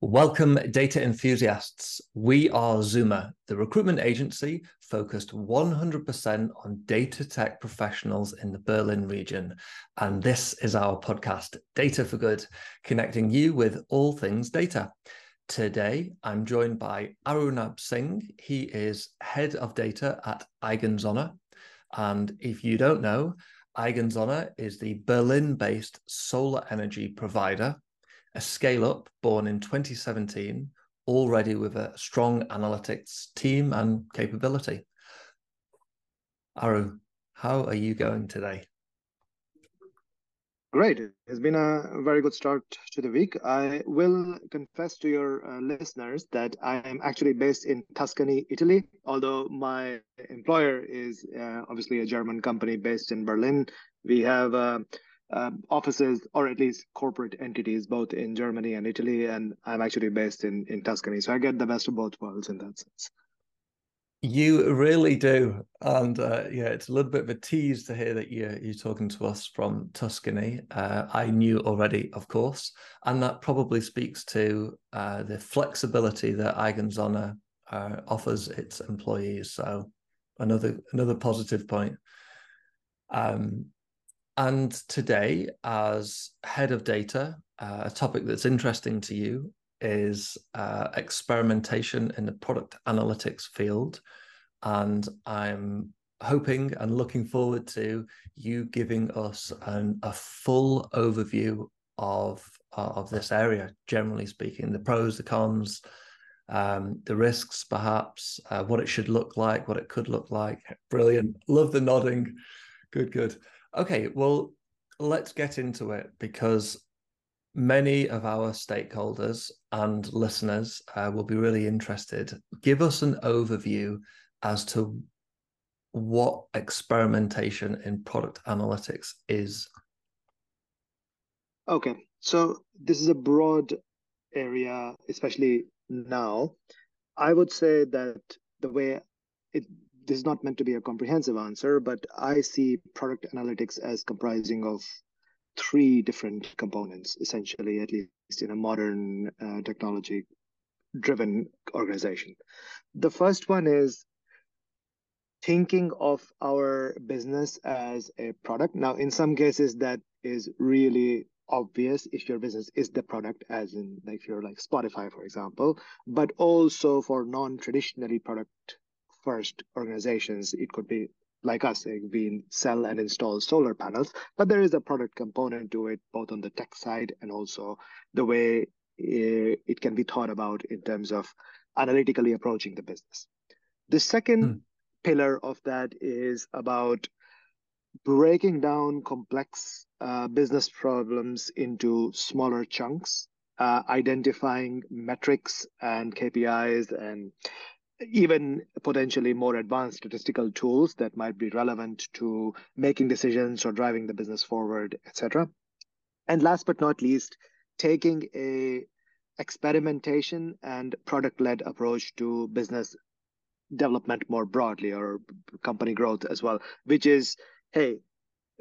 Welcome, data enthusiasts. We are Zuma, the recruitment agency focused 100% on data tech professionals in the Berlin region. And this is our podcast, Data for Good, connecting you with all things data. Today, I'm joined by Arunabh Singh. He is head of data at Eigensonne. And if you don't know, Eigensonne is the Berlin based solar energy provider a scale up born in 2017, already with a strong analytics team and capability. Aru, how are you going today? Great. It's been a very good start to the week. I will confess to your uh, listeners that I am actually based in Tuscany, Italy, although my employer is uh, obviously a German company based in Berlin. We have uh, um, offices or at least corporate entities both in Germany and Italy, and I'm actually based in in Tuscany, so I get the best of both worlds in that sense. You really do, and uh, yeah, it's a little bit of a tease to hear that you're you're talking to us from Tuscany. Uh, I knew already, of course, and that probably speaks to uh, the flexibility that Eigensonne uh, offers its employees. So another another positive point. Um, and today, as head of data, uh, a topic that's interesting to you is uh, experimentation in the product analytics field. And I'm hoping and looking forward to you giving us an, a full overview of, uh, of this area, generally speaking, the pros, the cons, um, the risks, perhaps, uh, what it should look like, what it could look like. Brilliant. Love the nodding. Good, good. Okay, well, let's get into it because many of our stakeholders and listeners uh, will be really interested. Give us an overview as to what experimentation in product analytics is. Okay, so this is a broad area, especially now. I would say that the way it this is not meant to be a comprehensive answer, but I see product analytics as comprising of three different components, essentially, at least in a modern uh, technology driven organization. The first one is thinking of our business as a product. Now, in some cases, that is really obvious if your business is the product, as in like if you're like Spotify, for example, but also for non traditionally product first organizations, it could be like us, we sell and install solar panels, but there is a product component to it, both on the tech side and also the way eh, it can be thought about in terms of analytically approaching the business. The second hmm. pillar of that is about breaking down complex uh, business problems into smaller chunks, uh, identifying metrics and KPIs and even potentially more advanced statistical tools that might be relevant to making decisions or driving the business forward, etc. And last but not least, taking a experimentation and product-led approach to business development more broadly or company growth as well, which is, hey,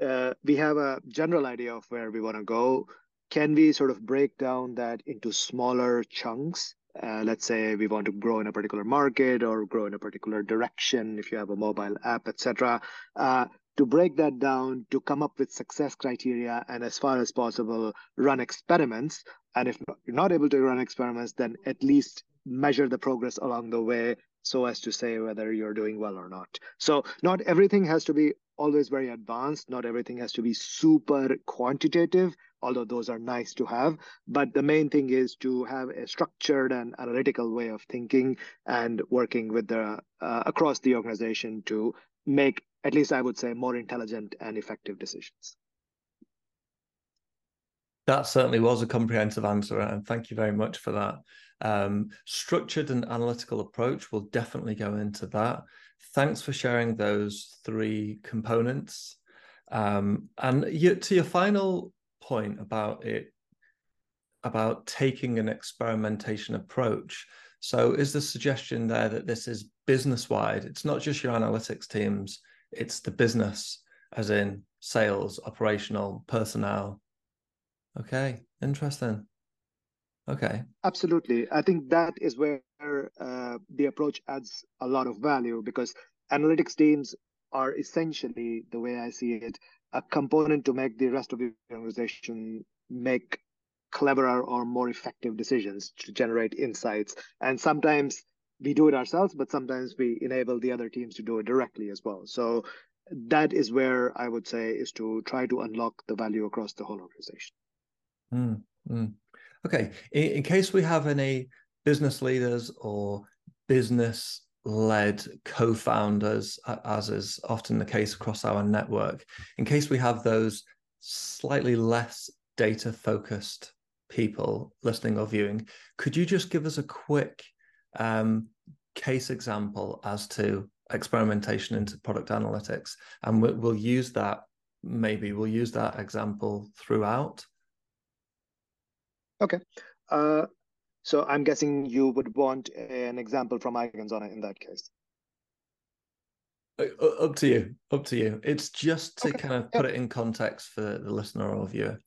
uh, we have a general idea of where we want to go. Can we sort of break down that into smaller chunks uh, let's say we want to grow in a particular market or grow in a particular direction if you have a mobile app etc uh, to break that down to come up with success criteria and as far as possible run experiments. And if you're not able to run experiments then at least measure the progress along the way so as to say whether you're doing well or not so not everything has to be always very advanced not everything has to be super quantitative although those are nice to have. But the main thing is to have a structured and analytical way of thinking and working with the uh, across the organization to make, at least I would say, more intelligent and effective decisions. That certainly was a comprehensive answer, and thank you very much for that. Um, structured and analytical approach, we'll definitely go into that. Thanks for sharing those three components. Um, and to your final point about it about taking an experimentation approach. So is the suggestion there that this is business wide? It's not just your analytics teams, it's the business, as in sales, operational, personnel. Okay, interesting. Okay. Absolutely. I think that is where uh, the approach adds a lot of value because analytics teams are essentially, the way I see it, a component to make the rest of the organization make cleverer or more effective decisions to generate insights. And sometimes we do it ourselves, but sometimes we enable the other teams to do it directly as well. So that is where I would say is to try to unlock the value across the whole organization. Mm, mm. Okay. In, in case we have any business leaders or business led co founders, as is often the case across our network, in case we have those slightly less data focused people listening or viewing, could you just give us a quick um, case example as to experimentation into product analytics? And we'll, we'll use that, maybe we'll use that example throughout. Okay. Uh, so I'm guessing you would want an example from Eigensonne in that case. Uh, up to you. Up to you. It's just to okay. kind of put it in context for the listener or viewer.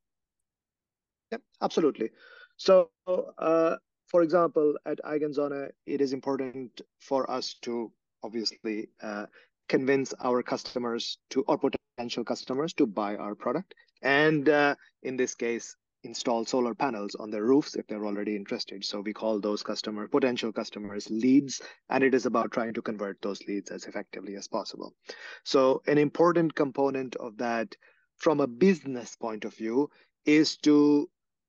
Yep, absolutely. So, uh, for example, at Eigensonne, it is important for us to obviously uh, convince our customers to, or potential customers, to buy our product. And uh, in this case, install solar panels on their roofs if they're already interested. So we call those customer potential customers leads, and it is about trying to convert those leads as effectively as possible. So an important component of that from a business point of view is to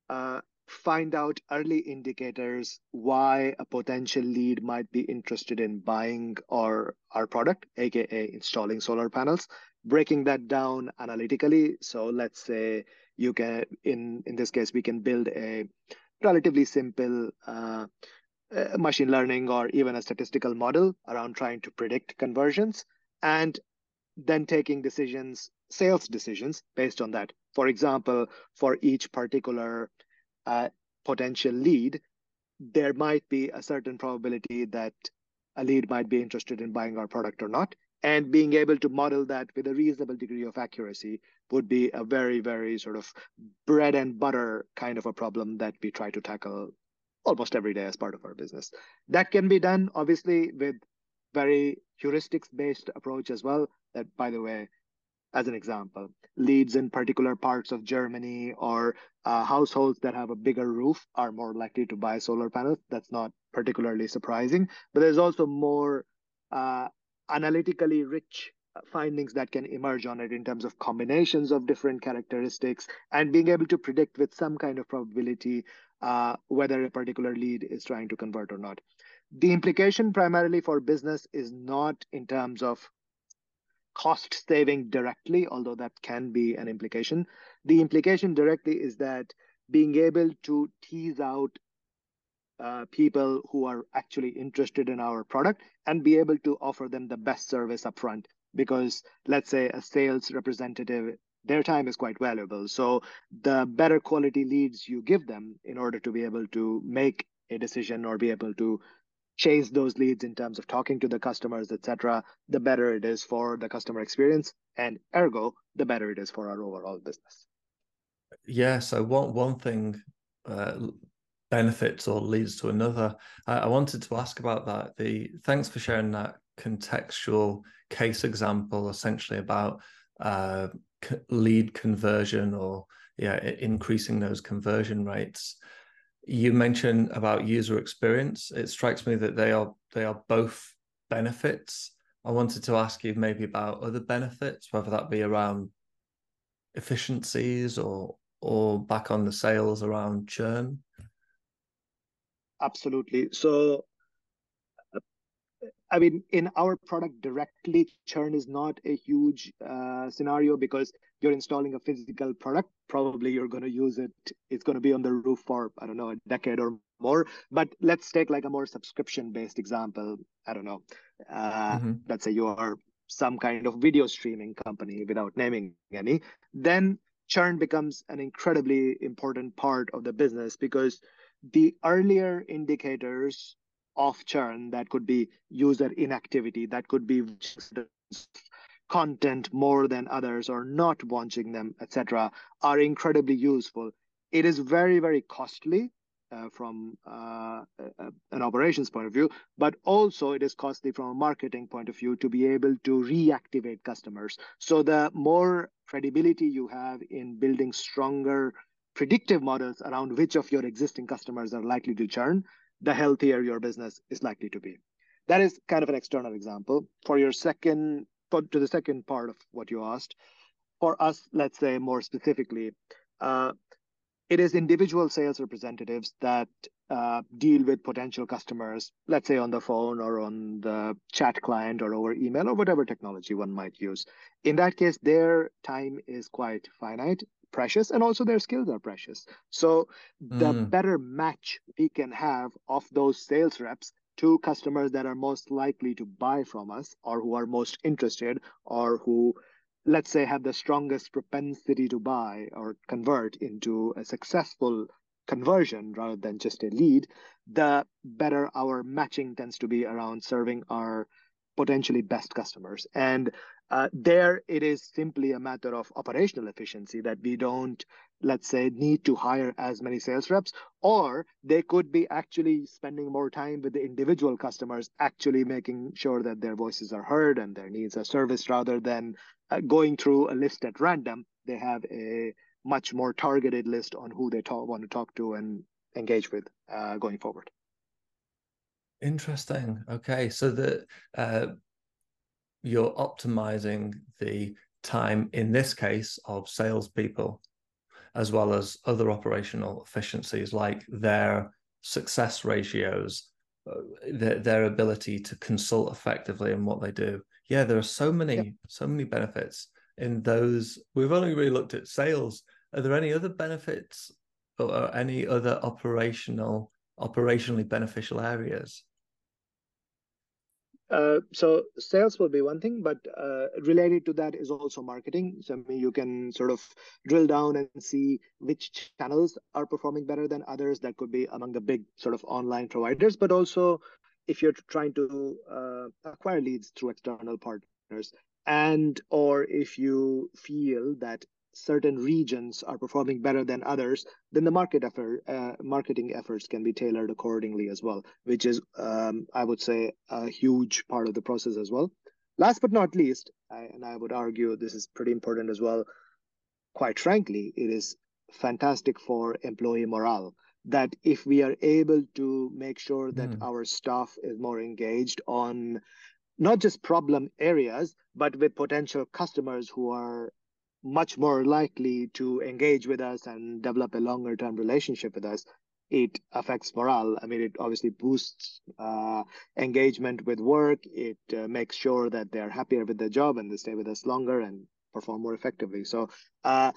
uh, find out early indicators why a potential lead might be interested in buying our our product aka installing solar panels breaking that down analytically so let's say you can in in this case we can build a relatively simple uh, uh, machine learning or even a statistical model around trying to predict conversions and then taking decisions sales decisions based on that. For example for each particular uh, potential lead there might be a certain probability that a lead might be interested in buying our product or not and being able to model that with a reasonable degree of accuracy would be a very very sort of bread and butter kind of a problem that we try to tackle almost every day as part of our business. That can be done obviously with very heuristics based approach as well that by the way as an example leads in particular parts of germany or uh, households that have a bigger roof are more likely to buy solar panels. That's not particularly surprising but there's also more uh, analytically rich uh, findings that can emerge on it in terms of combinations of different characteristics and being able to predict with some kind of probability uh, whether a particular lead is trying to convert or not. The implication primarily for business is not in terms of cost saving directly, although that can be an implication. The implication directly is that being able to tease out uh, people who are actually interested in our product and be able to offer them the best service upfront. Because let's say a sales representative, their time is quite valuable. So the better quality leads you give them in order to be able to make a decision or be able to chase those leads in terms of talking to the customers, etc., the better it is for the customer experience, and ergo, the better it is for our overall business. Yeah. So one one thing uh, benefits or leads to another. I, I wanted to ask about that. The thanks for sharing that contextual case example, essentially about uh, lead conversion or yeah, increasing those conversion rates. You mentioned about user experience. It strikes me that they are they are both benefits. I wanted to ask you maybe about other benefits, whether that be around efficiencies or or back on the sales around churn. Absolutely. So, I mean, in our product directly, churn is not a huge uh, scenario because you're installing a physical product. Probably you're going to use it. It's going to be on the roof for, I don't know, a decade or more. But let's take like a more subscription based example. I don't know. Uh, mm-hmm. Let's say you are some kind of video streaming company without naming any. Then churn becomes an incredibly important part of the business because the earlier indicators of churn that could be user inactivity that could be content more than others or not watching them etc are incredibly useful it is very very costly uh, from uh, an operations point of view, but also it is costly from a marketing point of view to be able to reactivate customers. So the more credibility you have in building stronger predictive models around which of your existing customers are likely to churn, the healthier your business is likely to be. That is kind of an external example. For your second, to the second part of what you asked, for us, let's say more specifically, uh, it is individual sales representatives that uh, deal with potential customers, let's say on the phone or on the chat client or over email or whatever technology one might use. In that case, their time is quite finite, precious, and also their skills are precious. So the mm. better match we can have of those sales reps to customers that are most likely to buy from us or who are most interested or who let's say, have the strongest propensity to buy or convert into a successful conversion rather than just a lead, the better our matching tends to be around serving our potentially best customers. And uh, there it is simply a matter of operational efficiency that we don't, let's say, need to hire as many sales reps, or they could be actually spending more time with the individual customers, actually making sure that their voices are heard and their needs are serviced rather than uh, going through a list at random. They have a much more targeted list on who they talk, want to talk to and engage with uh, going forward. Interesting. Okay, so the uh, you're optimizing the time in this case of salespeople, as well as other operational efficiencies like their success ratios, uh, their, their ability to consult effectively in what they do. Yeah, there are so many, so many benefits in those. We've only really looked at sales. Are there any other benefits or any other operational, operationally beneficial areas? Uh, so sales will be one thing, but uh, related to that is also marketing. So I mean, you can sort of drill down and see which channels are performing better than others. That could be among the big sort of online providers, but also if you're trying to uh, acquire leads through external partners, and or if you feel that certain regions are performing better than others, then the market effort, uh, marketing efforts can be tailored accordingly as well, which is, um, I would say, a huge part of the process as well. Last but not least, I, and I would argue this is pretty important as well. Quite frankly, it is fantastic for employee morale that if we are able to make sure that mm. our staff is more engaged on not just problem areas, but with potential customers who are much more likely to engage with us and develop a longer term relationship with us it affects morale. I mean it obviously boosts uh, engagement with work. It uh, makes sure that they're happier with their job and they stay with us longer and perform more effectively. So uh,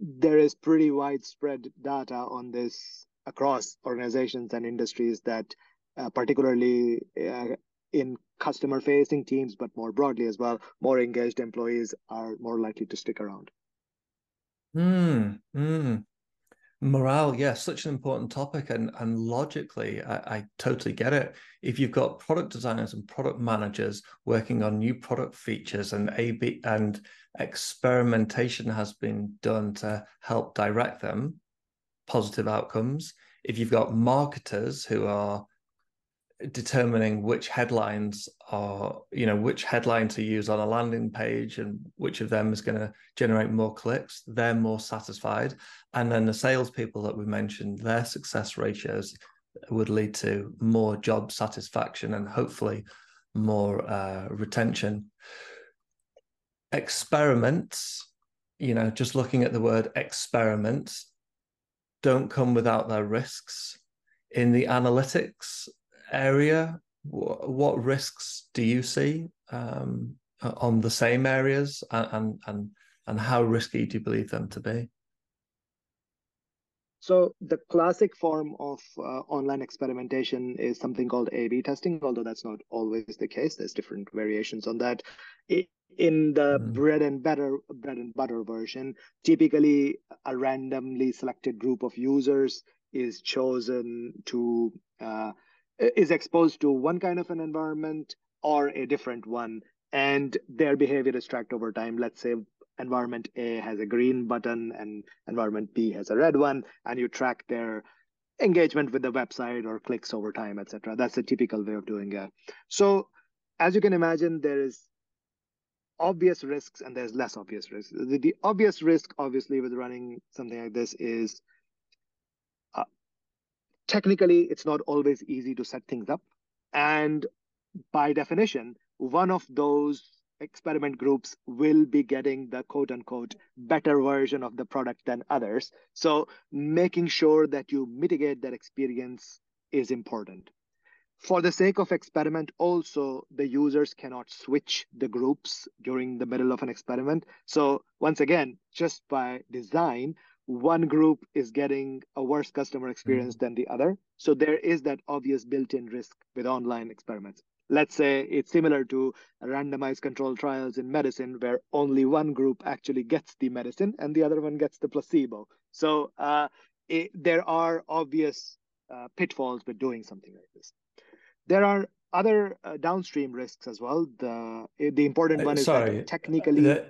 there is pretty widespread data on this across organizations and industries that uh, particularly uh, in customer facing teams, but more broadly as well, more engaged employees are more likely to stick around. Mm, mm. Morale, yeah, such an important topic. And, and logically, I, I totally get it. If you've got product designers and product managers working on new product features and A-B and experimentation has been done to help direct them, positive outcomes. If you've got marketers who are determining which headlines are you know which headline to use on a landing page and which of them is going to generate more clicks they're more satisfied. And then the salespeople that we mentioned their success ratios would lead to more job satisfaction and hopefully more uh, retention. Experiments you know just looking at the word experiments don't come without their risks. In the analytics area, what risks do you see um, on the same areas, and and and how risky do you believe them to be? So the classic form of uh, online experimentation is something called A/B testing, although that's not always the case. There's different variations on that. in the mm. bread and butter bread and butter version, typically a randomly selected group of users is chosen to uh, is exposed to one kind of an environment or a different one and their behavior is tracked over time let's say environment a has a green button and environment b has a red one and you track their engagement with the website or clicks over time, etc. That's a typical way of doing it. So as you can imagine, there is obvious risks and there's less obvious risks. The, the obvious risk, obviously, with running something like this is uh, technically it's not always easy to set things up. And by definition, one of those experiment groups will be getting the quote unquote better version of the product than others. So making sure that you mitigate that experience is important. For the sake of experiment, also the users cannot switch the groups during the middle of an experiment. So once again, just by design, one group is getting a worse customer experience mm-hmm. than the other. So there is that obvious built-in risk with online experiments. Let's say it's similar to randomized controlled trials in medicine, where only one group actually gets the medicine and the other one gets the placebo. So uh, it, there are obvious uh, pitfalls with doing something like this. There are other uh, downstream risks as well. The the important uh, one is sorry, technically. The,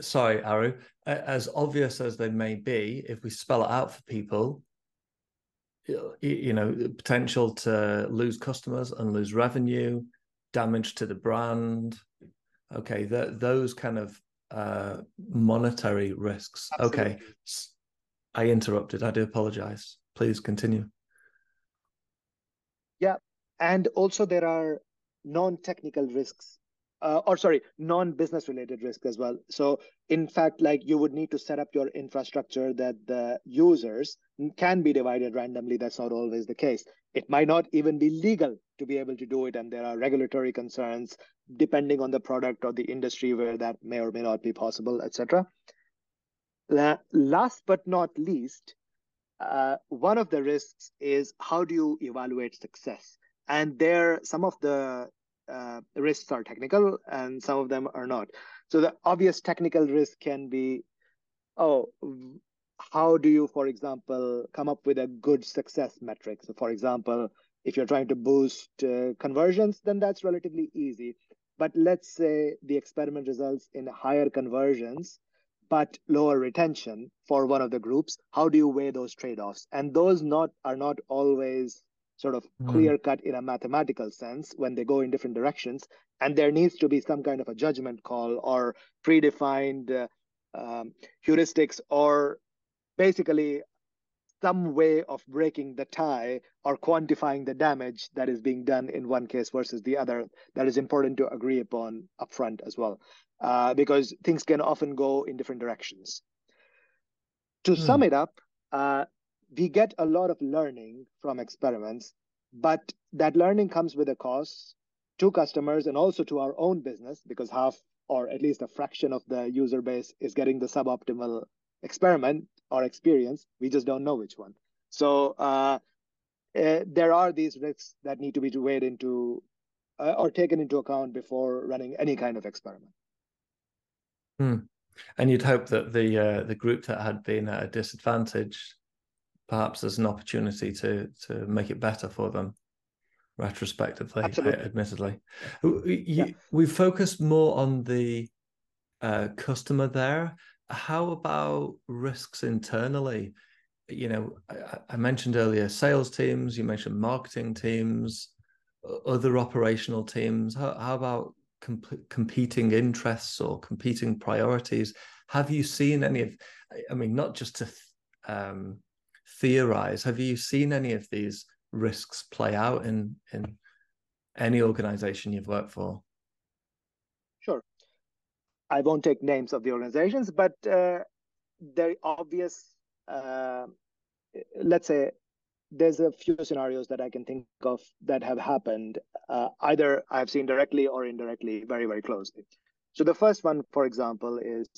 sorry, Aru. As obvious as they may be, if we spell it out for people, you know, potential to lose customers and lose revenue, damage to the brand. Okay, the, those kind of uh, monetary risks. Absolutely. Okay, I interrupted. I do apologize. Please continue. Yeah, and also there are non-technical risks uh, or sorry, non-business related risk as well. So in fact, like you would need to set up your infrastructure that the users can be divided randomly. That's not always the case. It might not even be legal to be able to do it. And there are regulatory concerns depending on the product or the industry where that may or may not be possible, etc. Last but not least, uh, one of the risks is how do you evaluate success? And there, some of the uh, risks are technical and some of them are not. So the obvious technical risk can be, oh, how do you, for example, come up with a good success metric? So for example, if you're trying to boost uh, conversions, then that's relatively easy. But let's say the experiment results in higher conversions, but lower retention for one of the groups. How do you weigh those trade-offs? And those not are not always sort of mm. clear cut in a mathematical sense when they go in different directions. And there needs to be some kind of a judgment call or predefined uh, um, heuristics or basically some way of breaking the tie or quantifying the damage that is being done in one case versus the other that is important to agree upon upfront as well uh, because things can often go in different directions to sum hmm. it up uh, we get a lot of learning from experiments, but that learning comes with a cost to customers and also to our own business because half or at least a fraction of the user base is getting the suboptimal experiment or experience. We just don't know which one. So uh, uh, there are these risks that need to be weighed into uh, or taken into account before running any kind of experiment. Hmm. And you'd hope that the uh, the group that had been at a disadvantage perhaps there's an opportunity to to make it better for them retrospectively admittedly. You, yeah. we focused more on the uh, customer there. How about risks internally? You know I, I, mentioned earlier sales teams you mentioned marketing teams other operational teams. How, how about comp- competing interests or competing priorities? Have you seen any of i mean not just to um, theorize? Have you seen any of these risks play out in in any organization you've worked for? Sure. I won't take names of the organizations but uh, the obvious uh, let's say there's a few scenarios that i can think of that have happened uh, either i've seen directly or indirectly very very closely. So the first one for example is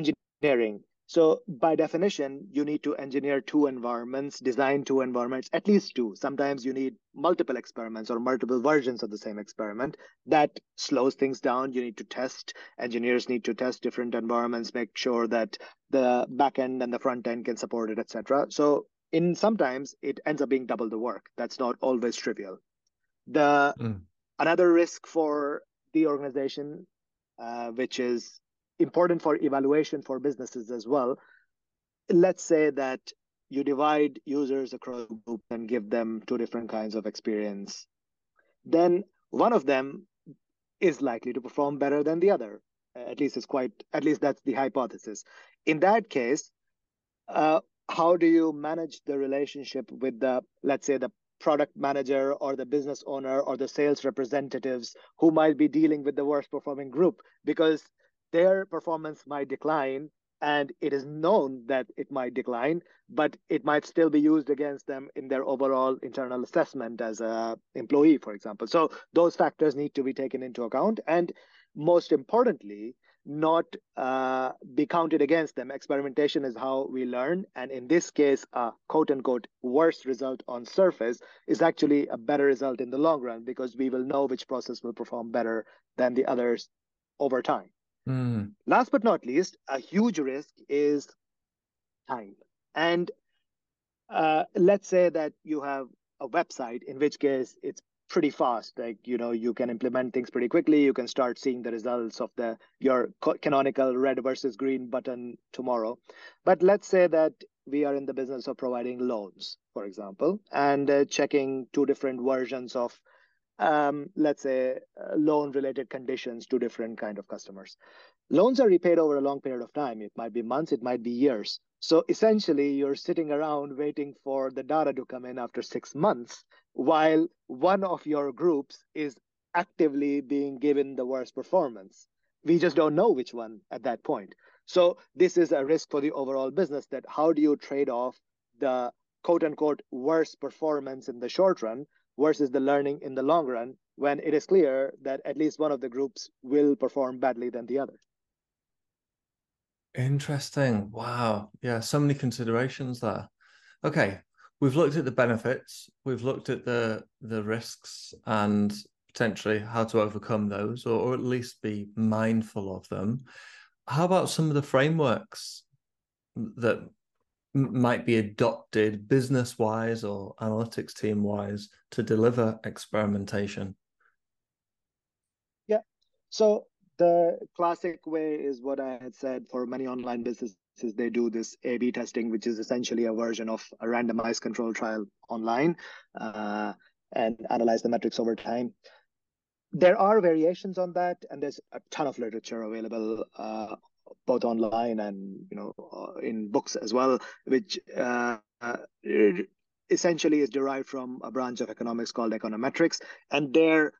engineering so by definition, you need to engineer two environments, design two environments, at least two. Sometimes you need multiple experiments or multiple versions of the same experiment. That slows things down. You need to test. Engineers need to test different environments, make sure that the back end and the front end can support it, etc. So in sometimes it ends up being double the work. That's not always trivial. The mm. another risk for the organization, uh, which is important for evaluation for businesses as well. Let's say that you divide users across groups and give them two different kinds of experience, then one of them is likely to perform better than the other. At least it's quite, at least that's the hypothesis. In that case, uh, how do you manage the relationship with the, let's say, the product manager or the business owner or the sales representatives who might be dealing with the worst performing group because their performance might decline and it is known that it might decline but it might still be used against them in their overall internal assessment as a employee for example so those factors need to be taken into account and most importantly not uh, be counted against them. Experimentation is how we learn. And in this case, a quote unquote worse result on surface is actually a better result in the long run because we will know which process will perform better than the others over time. Mm. Last but not least, a huge risk is time. And uh, let's say that you have a website, in which case it's pretty fast like you know you can implement things pretty quickly you can start seeing the results of the your canonical red versus green button tomorrow but let's say that we are in the business of providing loans for example and uh, checking two different versions of um, let's say uh, loan related conditions to different kind of customers loans are repaid over a long period of time it might be months it might be years so essentially you're sitting around waiting for the data to come in after six months while one of your groups is actively being given the worst performance. We just don't know which one at that point. So this is a risk for the overall business that how do you trade off the quote unquote worst performance in the short run versus the learning in the long run when it is clear that at least one of the groups will perform badly than the other. Interesting. Wow. Yeah, so many considerations there. Okay, we've looked at the benefits, we've looked at the the risks and potentially how to overcome those or, or at least be mindful of them. How about some of the frameworks that might be adopted business wise or analytics team wise to deliver experimentation? Yeah. So the classic way is what I had said for many online businesses they do this A/B testing, which is essentially a version of a randomized control trial online, uh, and analyze the metrics over time. There are variations on that, and there's a ton of literature available, uh, both online and you know uh, in books as well, which uh, essentially is derived from a branch of economics called econometrics, and there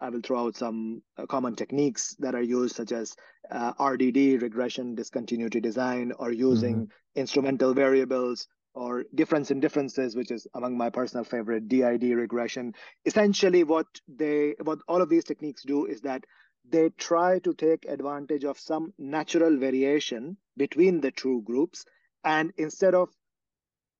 I will throw out some uh, common techniques that are used, such as uh, RDD, regression discontinuity design, or using mm-hmm. instrumental variables or difference in differences, which is among my personal favorite, DID regression. Essentially, what they what all of these techniques do is that they try to take advantage of some natural variation between the two groups, and instead of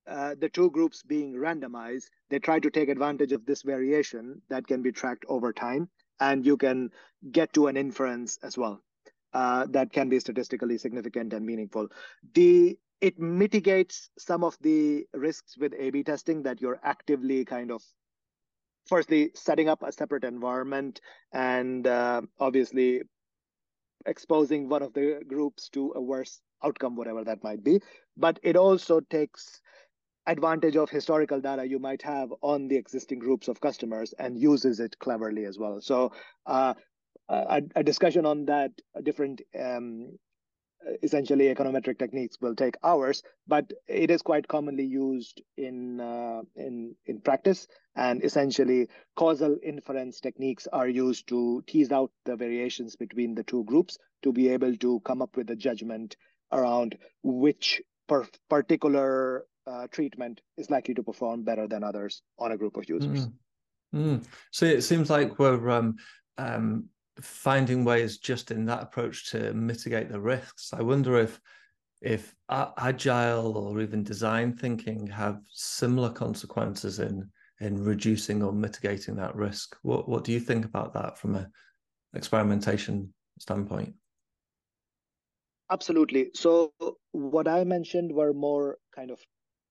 uh, the two groups being randomized, they try to take advantage of this variation that can be tracked over time, and you can get to an inference as well uh, that can be statistically significant and meaningful. The it mitigates some of the risks with A/B testing that you're actively kind of firstly setting up a separate environment and uh, obviously exposing one of the groups to a worse outcome, whatever that might be. But it also takes advantage of historical data you might have on the existing groups of customers and uses it cleverly as well. So uh, a, a, discussion on that different um, essentially econometric techniques will take hours, but it is quite commonly used in uh, in in practice. And essentially, causal inference techniques are used to tease out the variations between the two groups to be able to come up with a judgment around which per particular uh, treatment is likely to perform better than others on a group of users. Mm. Mm. So it seems like we're um, um, finding ways just in that approach to mitigate the risks. I wonder if if agile or even design thinking have similar consequences in in reducing or mitigating that risk. What what do you think about that from a experimentation standpoint? Absolutely. So what I mentioned were more kind of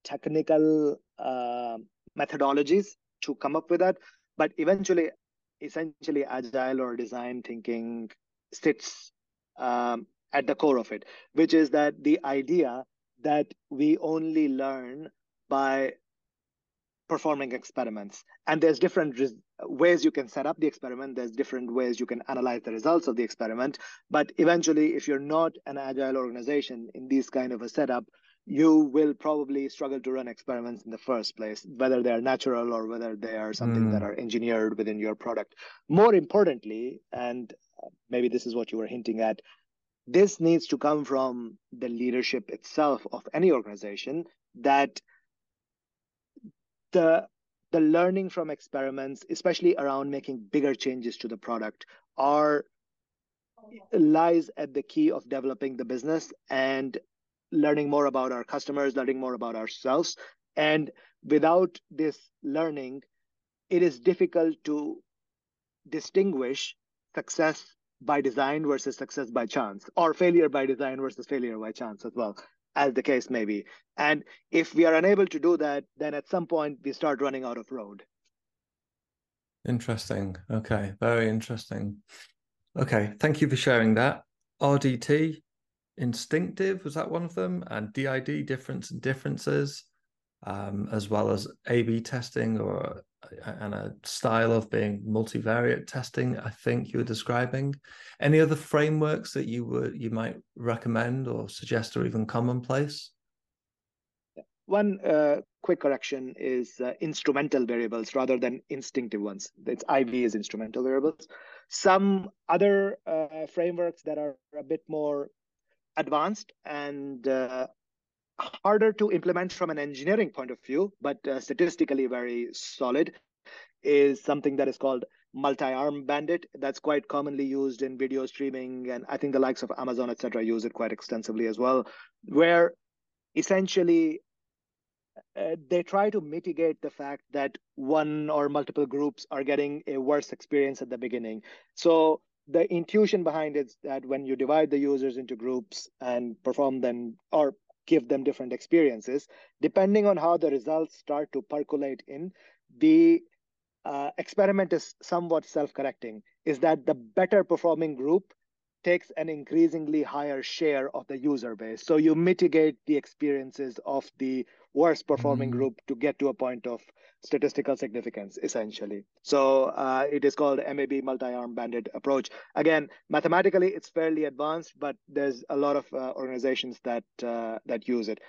technical uh, methodologies to come up with that. But eventually, essentially, agile or design thinking sits um, at the core of it, which is that the idea that we only learn by performing experiments. And there's different res- ways you can set up the experiment. There's different ways you can analyze the results of the experiment. But eventually if you're not an agile organization in this kind of a setup you will probably struggle to run experiments in the first place whether they are natural or whether they are something mm. that are engineered within your product more importantly and maybe this is what you were hinting at this needs to come from the leadership itself of any organization that the the learning from experiments, especially around making bigger changes to the product, are lies at the key of developing the business and learning more about our customers, learning more about ourselves. And without this learning, it is difficult to distinguish success by design versus success by chance, or failure by design versus failure by chance as well as the case may be. And if we are unable to do that, then at some point we start running out of road. Interesting. Okay. Very interesting. Okay. Thank you for sharing that. RDT, instinctive, was that one of them? And DID, difference and differences, um, as well as A B testing or and a style of being multivariate testing i think you were describing. Any other frameworks that you would you might recommend or suggest or even commonplace? One uh, quick correction is uh, instrumental variables rather than instinctive ones. It's iv is instrumental variables. Some other uh, frameworks that are a bit more advanced and uh, harder to implement from an engineering point of view, but uh, statistically very solid, is something that is called multi-arm bandit. That's quite commonly used in video streaming, and I think the likes of Amazon, etc., use it quite extensively as well, where essentially uh, they try to mitigate the fact that one or multiple groups are getting a worse experience at the beginning. So the intuition behind it is that when you divide the users into groups and perform them or give them different experiences. Depending on how the results start to percolate in, the uh, experiment is somewhat self-correcting. Is that the better performing group takes an increasingly higher share of the user base. So you mitigate the experiences of the worst performing mm. group to get to a point of statistical significance, essentially. So uh, it is called MAB multi-arm bandit approach. Again, mathematically, it's fairly advanced, but there's a lot of uh, organizations that uh, that use it.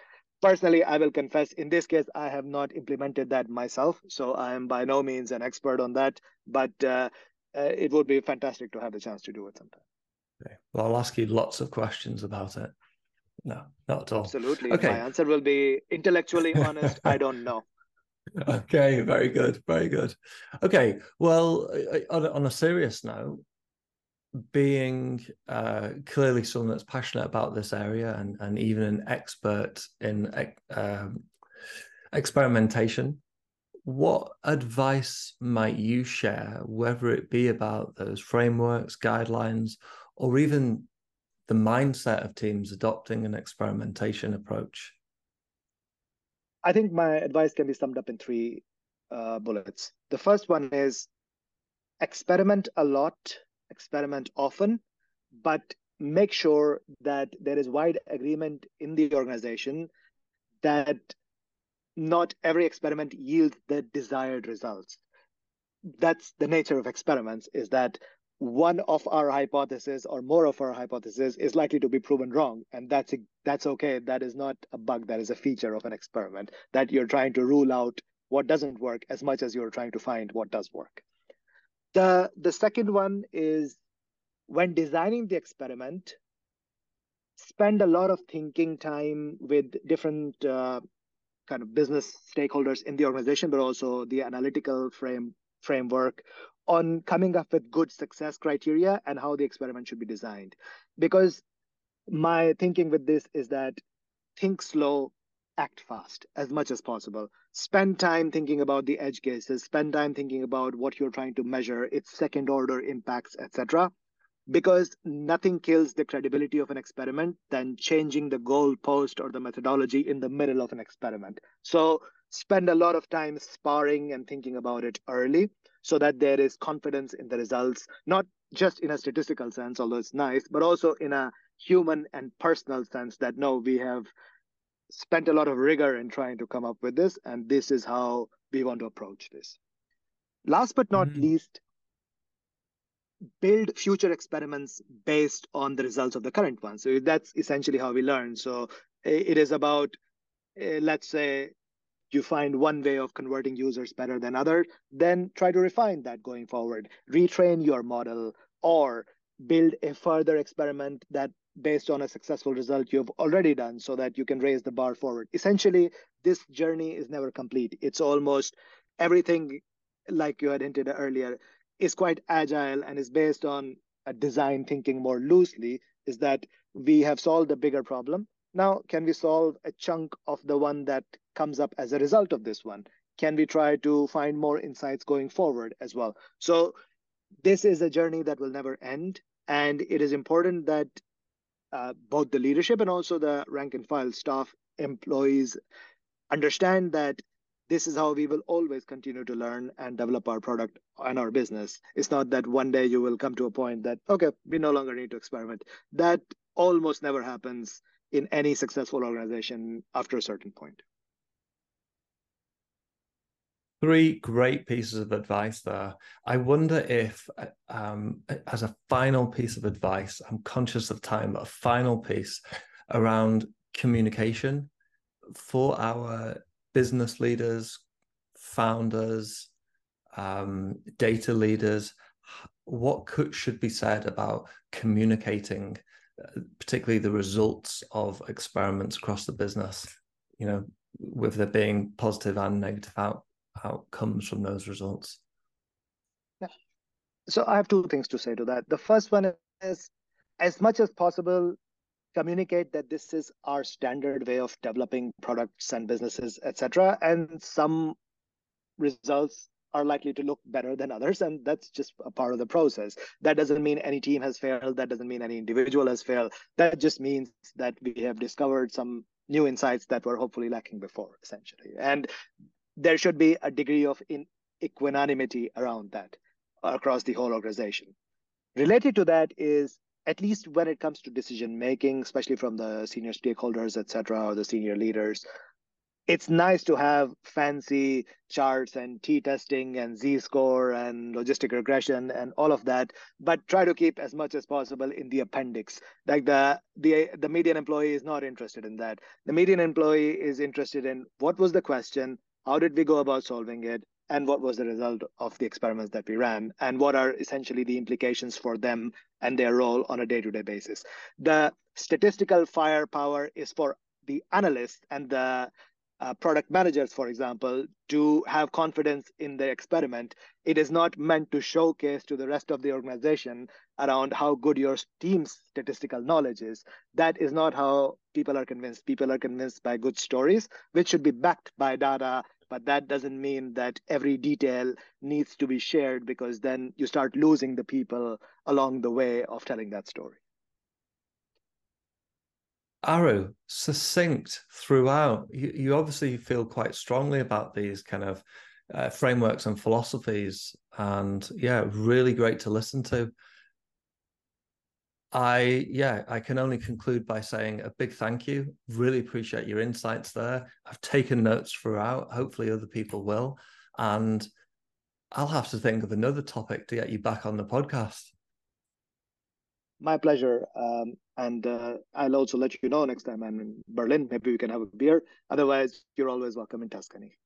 Personally, I will confess, in this case, I have not implemented that myself, so I am by no means an expert on that. But uh, uh, it would be fantastic to have the chance to do it sometime. Okay. Well, I'll ask you lots of questions about it. No, not at all. Absolutely. Okay. My answer will be intellectually honest. I don't know. Okay, very good, very good. Okay, well, on, on a serious note, being uh, clearly someone that's passionate about this area and, and even an expert in um, experimentation, what advice might you share, whether it be about those frameworks, guidelines, or even the mindset of teams adopting an experimentation approach? I think my advice can be summed up in three uh, bullets. The first one is experiment a lot, experiment often, but make sure that there is wide agreement in the organization that not every experiment yields the desired results. That's the nature of experiments, is that one of our hypotheses or more of our hypotheses is likely to be proven wrong. And that's that's okay. That is not a bug. That is a feature of an experiment that you're trying to rule out what doesn't work as much as you're trying to find what does work. The the second one is when designing the experiment spend a lot of thinking time with different uh, kind of business stakeholders in the organization but also the analytical frame framework on coming up with good success criteria and how the experiment should be designed. Because my thinking with this is that think slow, act fast as much as possible. Spend time thinking about the edge cases, spend time thinking about what you're trying to measure, its second order impacts, etc. Because nothing kills the credibility of an experiment than changing the goal post or the methodology in the middle of an experiment. So spend a lot of time sparring and thinking about it early so that there is confidence in the results, not just in a statistical sense, although it's nice, but also in a human and personal sense that no, we have spent a lot of rigor in trying to come up with this, and this is how we want to approach this. Last but not mm. least, build future experiments based on the results of the current ones. So that's essentially how we learn. So it is about, uh, let's say, you find one way of converting users better than others, then try to refine that going forward. Retrain your model or build a further experiment that based on a successful result you've already done so that you can raise the bar forward. Essentially, this journey is never complete. It's almost everything, like you had hinted earlier, is quite agile and is based on a design thinking more loosely, is that we have solved a bigger problem. Now, can we solve a chunk of the one that comes up as a result of this one? Can we try to find more insights going forward as well? So this is a journey that will never end. And it is important that uh, both the leadership and also the rank and file staff employees understand that this is how we will always continue to learn and develop our product and our business. It's not that one day you will come to a point that, okay, we no longer need to experiment. That almost never happens in any successful organization after a certain point. Three great pieces of advice there. I wonder if, um, as a final piece of advice, I'm conscious of time, but a final piece around communication for our business leaders, founders, um, data leaders, what could, should be said about communicating, uh, particularly the results of experiments across the business? You know, with there being positive and negative out, outcomes from those results. Yeah. So I have two things to say to that. The first one is, as much as possible, communicate that this is our standard way of developing products and businesses, etc. And some results are likely to look better than others, and that's just a part of the process. That doesn't mean any team has failed. That doesn't mean any individual has failed. That just means that we have discovered some new insights that were hopefully lacking before, essentially. And there should be a degree of in equanimity around that across the whole organization. Related to that is at least when it comes to decision making, especially from the senior stakeholders, et cetera, or the senior leaders, it's nice to have fancy charts and t testing and z score and logistic regression and all of that but try to keep as much as possible in the appendix like the the the median employee is not interested in that the median employee is interested in what was the question how did we go about solving it and what was the result of the experiments that we ran and what are essentially the implications for them and their role on a day-to-day basis? The statistical firepower is for the analysts and the uh, product managers, for example, to have confidence in the experiment. It is not meant to showcase to the rest of the organization around how good your team's statistical knowledge is. That is not how people are convinced. People are convinced by good stories, which should be backed by data but that doesn't mean that every detail needs to be shared because then you start losing the people along the way of telling that story. Aru, succinct throughout. You, you obviously feel quite strongly about these kind of uh, frameworks and philosophies, and yeah, really great to listen to. I yeah, I can only conclude by saying a big thank you. Really appreciate your insights there. I've taken notes throughout. Hopefully other people will. And I'll have to think of another topic to get you back on the podcast. My pleasure. Um, and uh, I'll also let you know next time I'm in Berlin. Maybe we can have a beer. Otherwise, you're always welcome in Tuscany.